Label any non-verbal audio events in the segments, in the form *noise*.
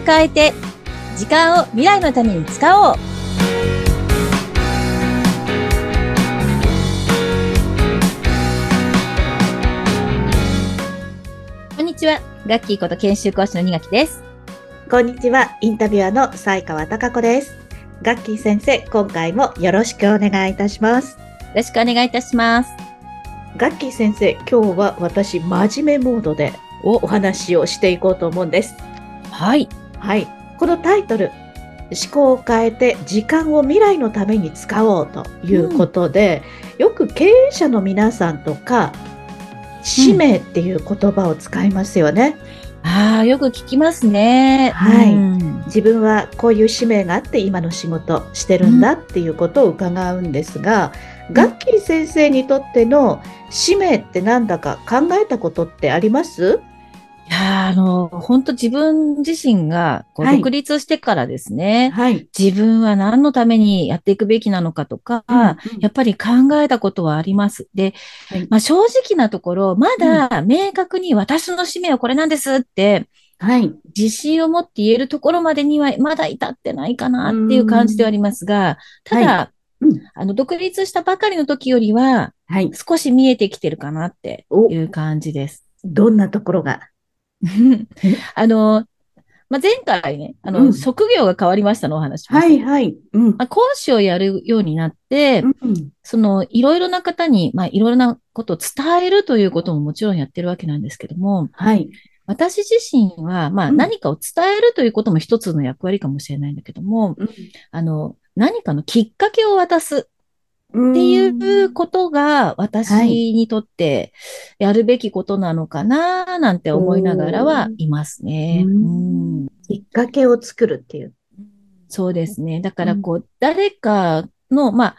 を変えて、時間を未来のために使おう。こんにちは。ガッキーこと研修講師の二垣です。こんにちは。インタビュアーの西川貴子です。ガッキー先生、今回もよろしくお願いいたします。よろしくお願いいたします。ガッキー先生、今日は私、真面目モードでお話をしていこうと思うんです。はい。はい。このタイトル、思考を変えて時間を未来のために使おうということで、よく経営者の皆さんとか、使命っていう言葉を使いますよね。ああ、よく聞きますね。はいうん自分はこういう使命があって今の仕事してるんだっていうことを伺うんですが、ガッキー先生にとっての使命ってなんだか考えたことってあります？いやーあの、本当自分自身がこうはい独立してからですね、はい。自分は何のためにやっていくべきなのかとか、うんうんやっぱり考えたことはあります。で、はいまあ、正直なところ、まだ明確に私の使命はこれなんですって、はい。自信を持って言えるところまでにはまだ至ってないかなっていう感じではありますが、ただ、うんあの、独立したばかりの時よりは、はい。少し見えてきてるかなっておいう感じです。どんなところが？あの、まあ、前回ね、あの、うん職業が変わりましたのお話しました。はい、はい。うん。まあ、講師をやるようになって、うんその、いろいろな方に、まあ、いろいろなことを伝えるということももちろんやってるわけなんですけども、はい。私自身は、まあ、うん何かを伝えるということも一つの役割かもしれないんだけども、あの、何かのきっかけを渡すうんっていうことが私にとってやるべきことなのかななんて思いながらはいますね。うんうんきっかけを作るっていう。そうですね。だからこう、誰かの、まあ、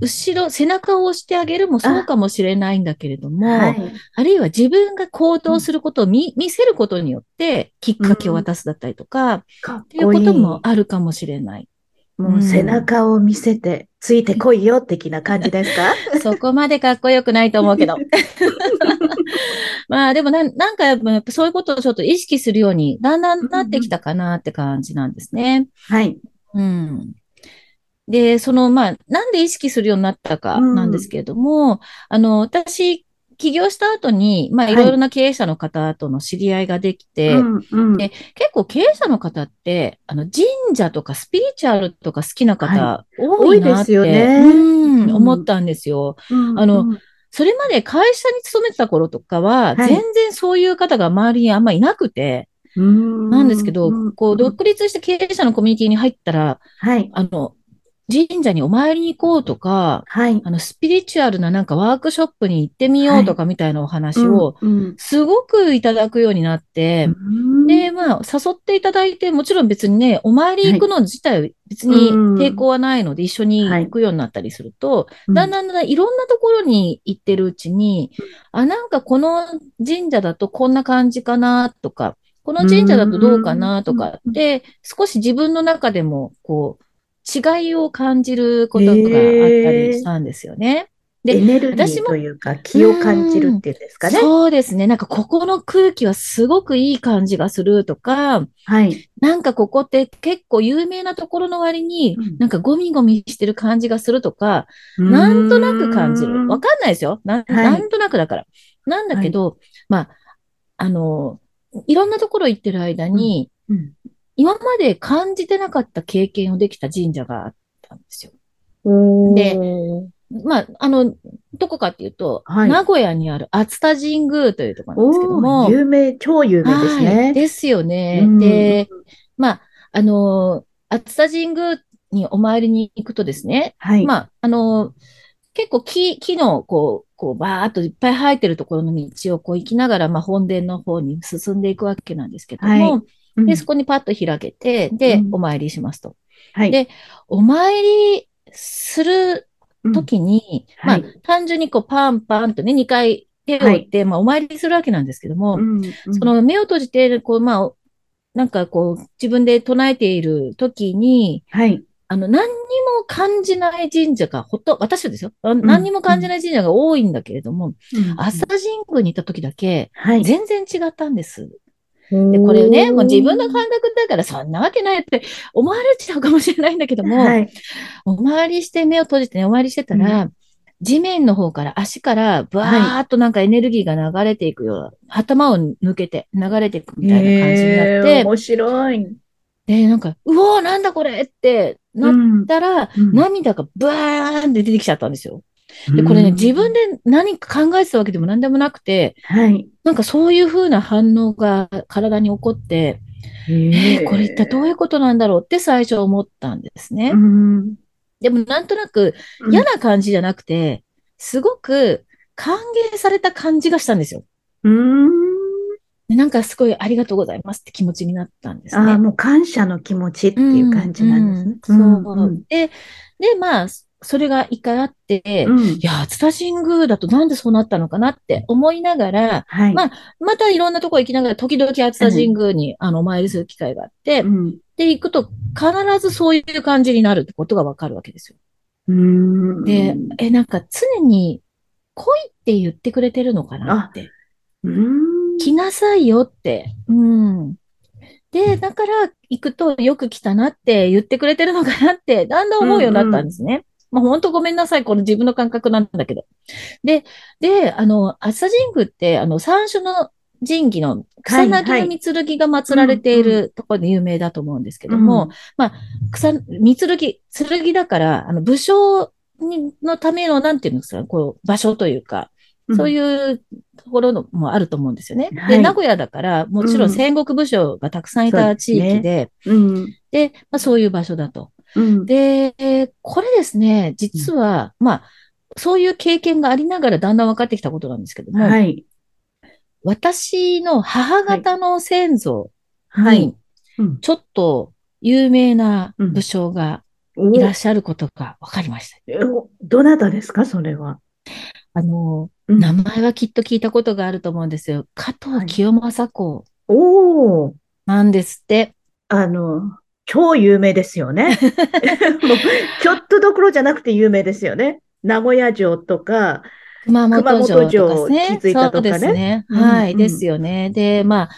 後ろ、背中を押してあげるもそうかもしれないんだけれども、はい。あるいは自分が行動することを見,、見せることによってきっかけを渡すだったりとか、っかっていうこともあるかもしれない。もう背中を見せて、ついてこいよ的な感じですか？*laughs* そこまでかっこよくないと思うけど。*laughs* まあでもなんなんかやっぱそういうことをちょっと意識するようにだんだんなってきたかなって感じなんですね。はい。うん。で、その、まあ、なんで意識するようになったかなんですけれども、あの、私、起業した後に、まあ、はい。いろいろな経営者の方との知り合いができて、うんうん。で結構経営者の方って、あの、神社とかスピリチュアルとか好きな方、は多いなって、多いですよね。うん、うん。思ったんですよ。うんあのうんそれまで会社に勤めてた頃とかは、はい。全然そういう方が周りにあんまいなくて、うん。なんですけど、こう、うん独立して経営者のコミュニティに入ったら、はい。あの、神社にお参りに行こうとか、はい。あの、スピリチュアルななんかワークショップに行ってみようとかみたいなお話を、うんすごくいただくようになって、うん。で、まあ、誘っていただいて、もちろん別にね、お参り行くの自体別にうん。抵抗はないので、一緒に行くようになったりすると、うん。だんだんだんだんいろんなところに行ってるうちに、あ、なんかこの神社だとこんな感じかなとか、この神社だとどうかなとかって、少し自分の中でも、こう、違いを感じることがあったりしたんですよね。でエネルギ私もーというか気を感じるっていうんですかね。そうですね。なんかここの空気はすごくいい感じがするとか、はい。なんかここって結構有名なところの割にうん、なんかゴミゴミしてる感じがするとか、なんとなく感じる。わかんないですよ。ななんとなくだから。なんだけど、まあ、あの、いろんなところ行ってる間に、うん今まで感じてなかった経験をできた神社があったんですよ。でまあ、あの、どこかっていうと、はい名古屋にある熱田神宮というところなんですけどおも、ー有名、超有名ですはい。ね。ですよね。うんで、まあ、あの、熱田神宮にお参りに行くとですね、はい。まあ、あの、結構木、木の、こう、こう、バーっといっぱい生えてるところの道をこう行きながら、まあ、本殿の方に進んでいくわけなんですけども、はいうんで、そこにパッと開けて、で、うんお参りしますと。はい。でお参りするうんときに、はいまあ、単純にこう、パンパンとね、2回手を打って、まあ、お参りするわけなんですけども、うんその目を閉じて、こう、まあ、なんかこう、自分で唱えているときに、はい。あの、何にも感じない神社がほと、私はですよ。あ何にも感じない神社が多いんだけれども、うん朝神宮に行った時だけ、はい。全然違ったんです。で、これね、もう自分の感覚だからそんなわけないって思われちゃうかもしれないんだけども、はい。お参りして目を閉じてね、お参りしてたら、地面の方から足からブワーっとなんかエネルギーが流れていくような、頭を抜けて流れていくみたいな感じになって、えー面白い。で、なんか、うおーなんだこれってなっうんたら、うん涙がブワーンって出てきちゃったんですよ。で、これね、自分で、で何か考えてたわけでも何でもなくて、はい。なんかそういう風な反応が体に起こって、えーこれ一体どういうことなんだろうって最初思ったんですね。うんでもなんとなく嫌な感じじゃなくて、すごく歓迎された感じがしたんですよ。うん。でなんかすごいありがとうございますって気持ちになったんですああ、ね。もう感謝の気持ちっていう感じなんですね。うんうんそう。うんで、で、まあ、それが一回あって、うんいや、熱田神宮だとなんでそうなったのかなって思いながら、はい。まあまたいろんなとこ行きながら、時々熱田神宮に、あの、お参りする機会があって、うんで、行くと必ずそういう感じになるってことがわかるわけですよ。うんで、え、なんか常に来いって言ってくれてるのかなって。うん来なさいよって。うん。で、だから行くとよく来たなって言ってくれてるのかなって、だんだん思うようになったんですね。まあ本当ごめんなさい。この自分の感覚なんだけど。で、で、あの、熱田神宮って、あの、三種の神器の草薙の三剣が祀られているところで有名だと思うんですけども、まあ、草、三剣、剣だから、あの、武将にのための、なんていうんですか、こう、場所というか、そうういうところのもあると思うんですよね。で、はい名古屋だから、もちろん戦国武将がたくさんいた地域で、ん。うん。で、まあ、そういう場所だと。うん。で、これですね、実は、まあ、そういう経験がありながらだんだん分かってきたことなんですけども、はい。私の母方の先祖はいに。、うんちょっと有名な武将がおいらっしゃることが分かりました。おどなたですか、それは。あの、うん名前はきっと聞いたことがあると思うんですよ。加藤清正公おお、なんですって。あの、超有名ですよね。*laughs* もうちょっとどころじゃなくて有名ですよね。名古屋城とか、熊本城と熊本城かね。築いたとかねそうですね。うんはい、うんですよね。で、まあ、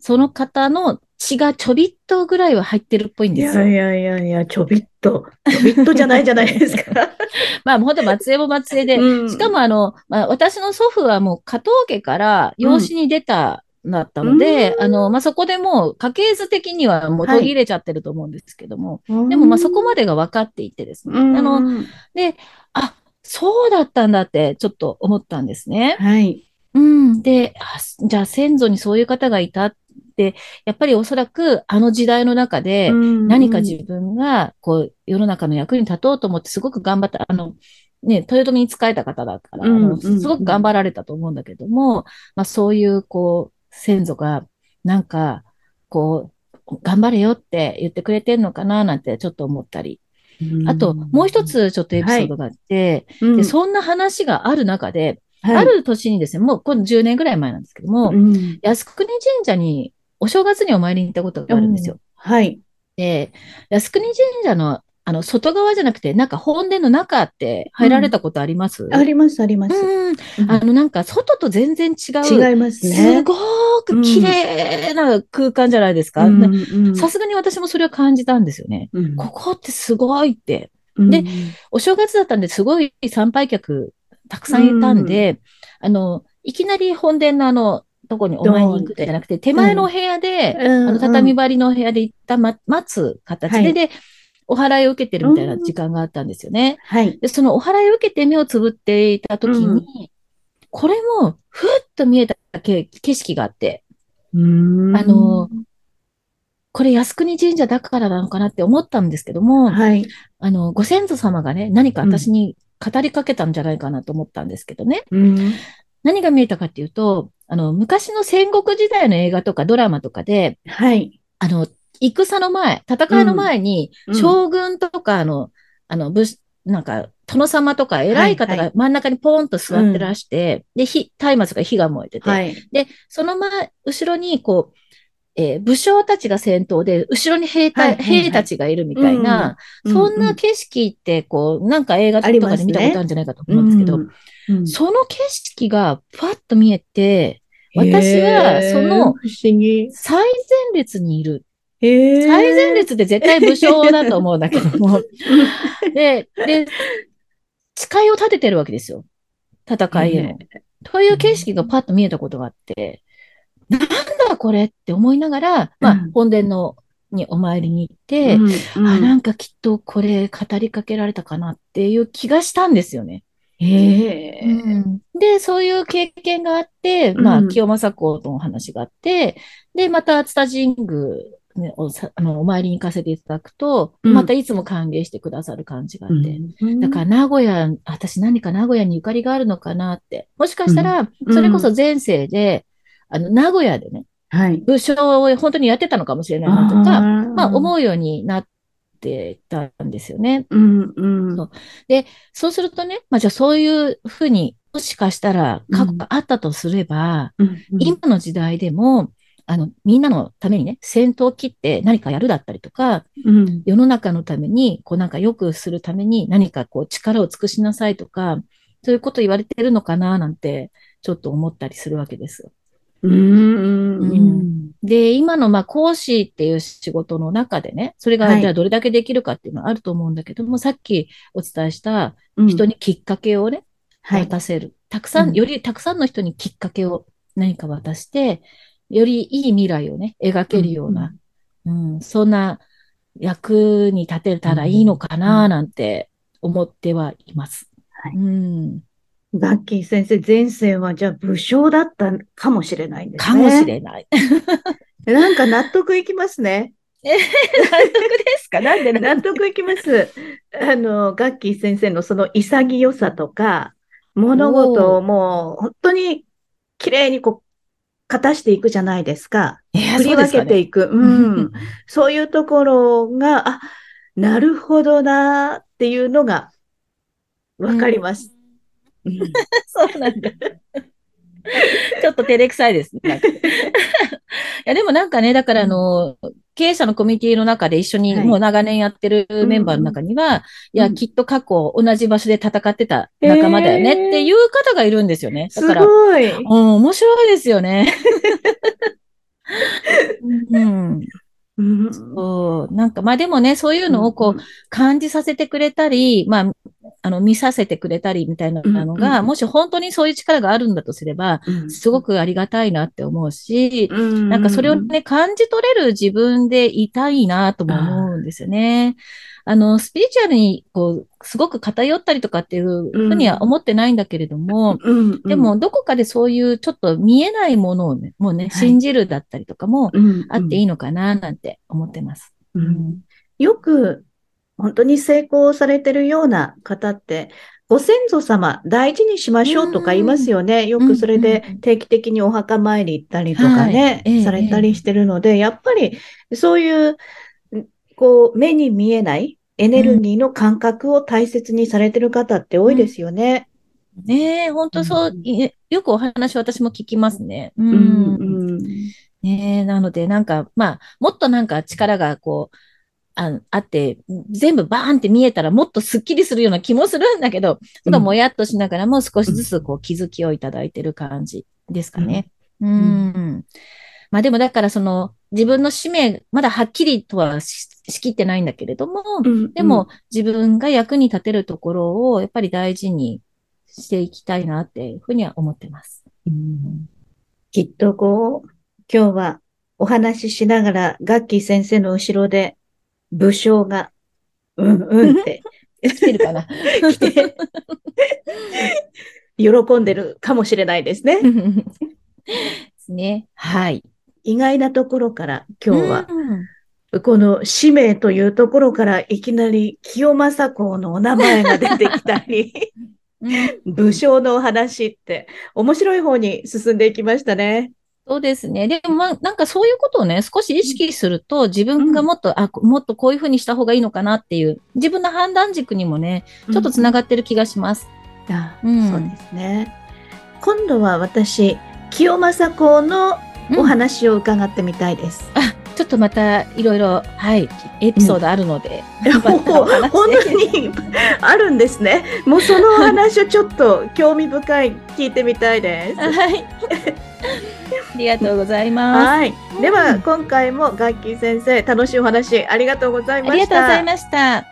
その方の血がちょびっとぐらいは入ってるっぽいんいですよ。やいやいやいや、ちょびっと、ちょびっとじゃないじゃないですか。*laughs* まあ、本当松江も松江で、うんしかもあの、まあ、私の祖父はもう加藤家から養子に出た、だったので、うんあの、まあ、そこでもう家系図的にはもう途切れちゃってると思うんですけども、ででもまあそこまでが分かっていてですね、うん、あの、で、あ、そうだったんだってちょっと思ったんですね。はい。うん。で、あじゃあ先祖にそういう方がいたって、やっぱりおそらくあの時代の中で、何か自分がこう世の中の役に立とうと思ってすごく頑張った、あの、ね、豊臣に仕えた方だから、すごく頑張られたと思うんだけども、まあそういうこう先祖がなんかこう頑張れよって言ってくれてんのかななんてちょっと思ったり。あともう一、つちょっとエピソードがあって、うんで、そんな話がある中で、はいある年にですね、もうこの10年ぐらい前なんですけども、うん靖国神社にお正月にお参りに行ったことがあるんですよ。はい。で、靖国神社のあの外側じゃなくて、なんか本殿の中って入られたことあります、あります、あります。うん、うん。あのなんか外と全然違う、違いますね。すごく綺麗な空間じゃないですか。うん。うん。さすがに私もそれは感じたんですよね。うん。ここってすごいって。うん。でお正月だったんですごい参拝客たくさんいたんで、あの、いきなり本殿のあの、とこにお参りに行くじゃなくて、手前のお部屋で、うん。あの、畳張りのお部屋で一旦、ま、待つ形で、はい。で、お払いを受けてるみたいな時間があったんですよね。はい。で、そのお払いを受けて目をつぶっていた時に、うんこれも、ふっと見えた景景色があって、あのあの、これ靖国神社だからなのかなって思ったんですけども、はい。あの、ご先祖様がね、何か私に語りかけたんじゃないかなと思ったんですけどね。うん何が見えたかっていうと、あの、昔の戦国時代の映画とかドラマとかで、はい。あの、戦の前、戦いの前に、うん。将軍とか、あの、あの、武士、なんか、殿様とか偉い方が真ん中にポーンと座ってらして、で、火、松明が火が燃えてて、はい。で、その前、後ろに、こう、えー武将たちが先頭で、後ろに兵隊、はいはいはい。兵たちがいるみたいな、そんな景色って、こう、なんか映画とかで見たことあるんじゃないかと思うんですけど、うん。うん。その景色がパッと見えて、私はその。最前列にいる。最前列で絶対武将だと思うんだけども。*laughs* で、で、誓いを立ててるわけですよ。戦いへの。という景色がパッと見えたことがあって、なんだこれって思いながら、まあうん、本殿のにお参りに行って、うんあ、なんかきっとこれ語りかけられたかなっていう気がしたんですよね。へーで、そういう経験があって、まあ、うん清正公との話があって、で、また、津田神宮、ね、おさあのお参りに行かせていただくと、うんまたいつも歓迎してくださる感じがあって、うんだから名古屋、私何か名古屋にゆかりがあるのかなって。もしかしたら、うんそれこそ前世で、あの、名古屋でね、はい。武将を本当にやってたのかもしれないなとか、まあ、う。思うようになってたんですよね。うんうん。そうそうするとね、まあ、じゃあそういうふうに、もしかしたら過去があったとすれば、うんうん今の時代でも、あの、みんなのためにね、戦闘を切って何かやるだったりとか、うん世の中のために、こうなんか良くするために何かこう力を尽くしなさいとか、そういうこと言われてるのかななんて、ちょっと思ったりするわけですよ。うんうんうんで、今のまあ講師っていう仕事の中でね、それがはいじゃあどれだけできるかっていうのはあると思うんだけども、さっきお伝えしたうん人にきっかけをね、はい。渡せる。たくさん、うんよりたくさんの人にきっかけを何か渡して、よりいい未来をね、描けるような、うんそんな役に立てたらいいのかななんて思ってはいます。はいうん、ガッキー先生、前世はじゃあ武将だったかもしれないんですね。かもしれない。*laughs* なんか納得いきますね。納得ですか？なんで？納得いきます。あの、ガッキー先生のその潔さとか、物事をもう本当に綺麗にこう、勝していくじゃないですか。振り分けていいく。うん。*laughs* そういうところが、あ、なるほどなっていうのがわかります。うん *laughs* そうなんだ。*laughs* ちょっと照れくさいですね。*laughs* いや、でもなんかね、だからあの、経営者のコミュニティの中で一緒にはいもう長年やってるメンバーの中には、いや、うんきっと過去同じ場所で戦ってた仲間だよねっていう方がいるんですよね。すだから、ごい。うん、面白いですよね。*laughs* うん、うんそう。なんか、まあでもね、そういうのをこう、感じさせてくれたり、まあ、あの、見させてくれたりみたいなのが、うんもし本当にそういう力があるんだとすれば、うん。すごくありがたいなって思うし、うん。なんかそれをね、感じ取れる自分でいたいなとも思うんですよね。あの、スピリチュアルに、こう、すごく偏ったりとかっていうふうには思ってないんだけれども、うんでも、どこかでそういうちょっと見えないものをね、もうね、はい。信じるだったりとかもうんあっていいのかななんて思ってます。うんうん。よく本当に成功されてるような方って、ご先祖様大事にしましょうとか言いますよね。よくそれうんで定期的にお墓参り行ったりとかね、はいええされたりしてるので、やっぱりそういう、こう、目に見えないエネルギーの感覚を大切にされてる方って多いですよね。ねえ、本当そうよくお話私も聞きますね。う。うんんねえ、なので、なんか、まあ、もっとなんか力がこう、ああって、全部バーンって見えたらもっとスッキリするような気もするんだけど、ちょっともやっとしながらも少しずつこう気づきをいただいてる感じですかね。うん。まあでもだからその自分の使命、まだはっきりとはししきってないんだけれども、うんでも、自分が役に立てるところをやっぱり大事にしていきたいなっていうふうには思ってます。うんきっとこう、今日はお話ししながら、ガッキー先生の後ろで武将が、うんうんって *laughs* 来てるかな？来て、*laughs* 喜んでるかもしれないですね。ですね。はい。意外なところから今日は、うんこの使命というところからいきなり清正公のお名前が出てきたり、*laughs* うん武将のお話って面白い方に進んでいきましたね。そうですね。でも、まあ、なんかそういうことをね、少し意識すると、自分がもっと、あ、もっとこういうふうにした方がいいのかなっていう、自分の判断軸にもね、ちょっとつながってる気がします。あうんそうですね。今度は私、清正公のお話を伺ってみたいです。あ、ちちょっとまたいろいろ、はい、エピソードあるので、またお話本当にあるんですね。もうそのお話をちょっと興味深い聞いてみたいです。はい。*laughs* ありがとうございます。はい。ではうん今回も楽器先生楽しいお話ありがとうございました。ありがとうございました。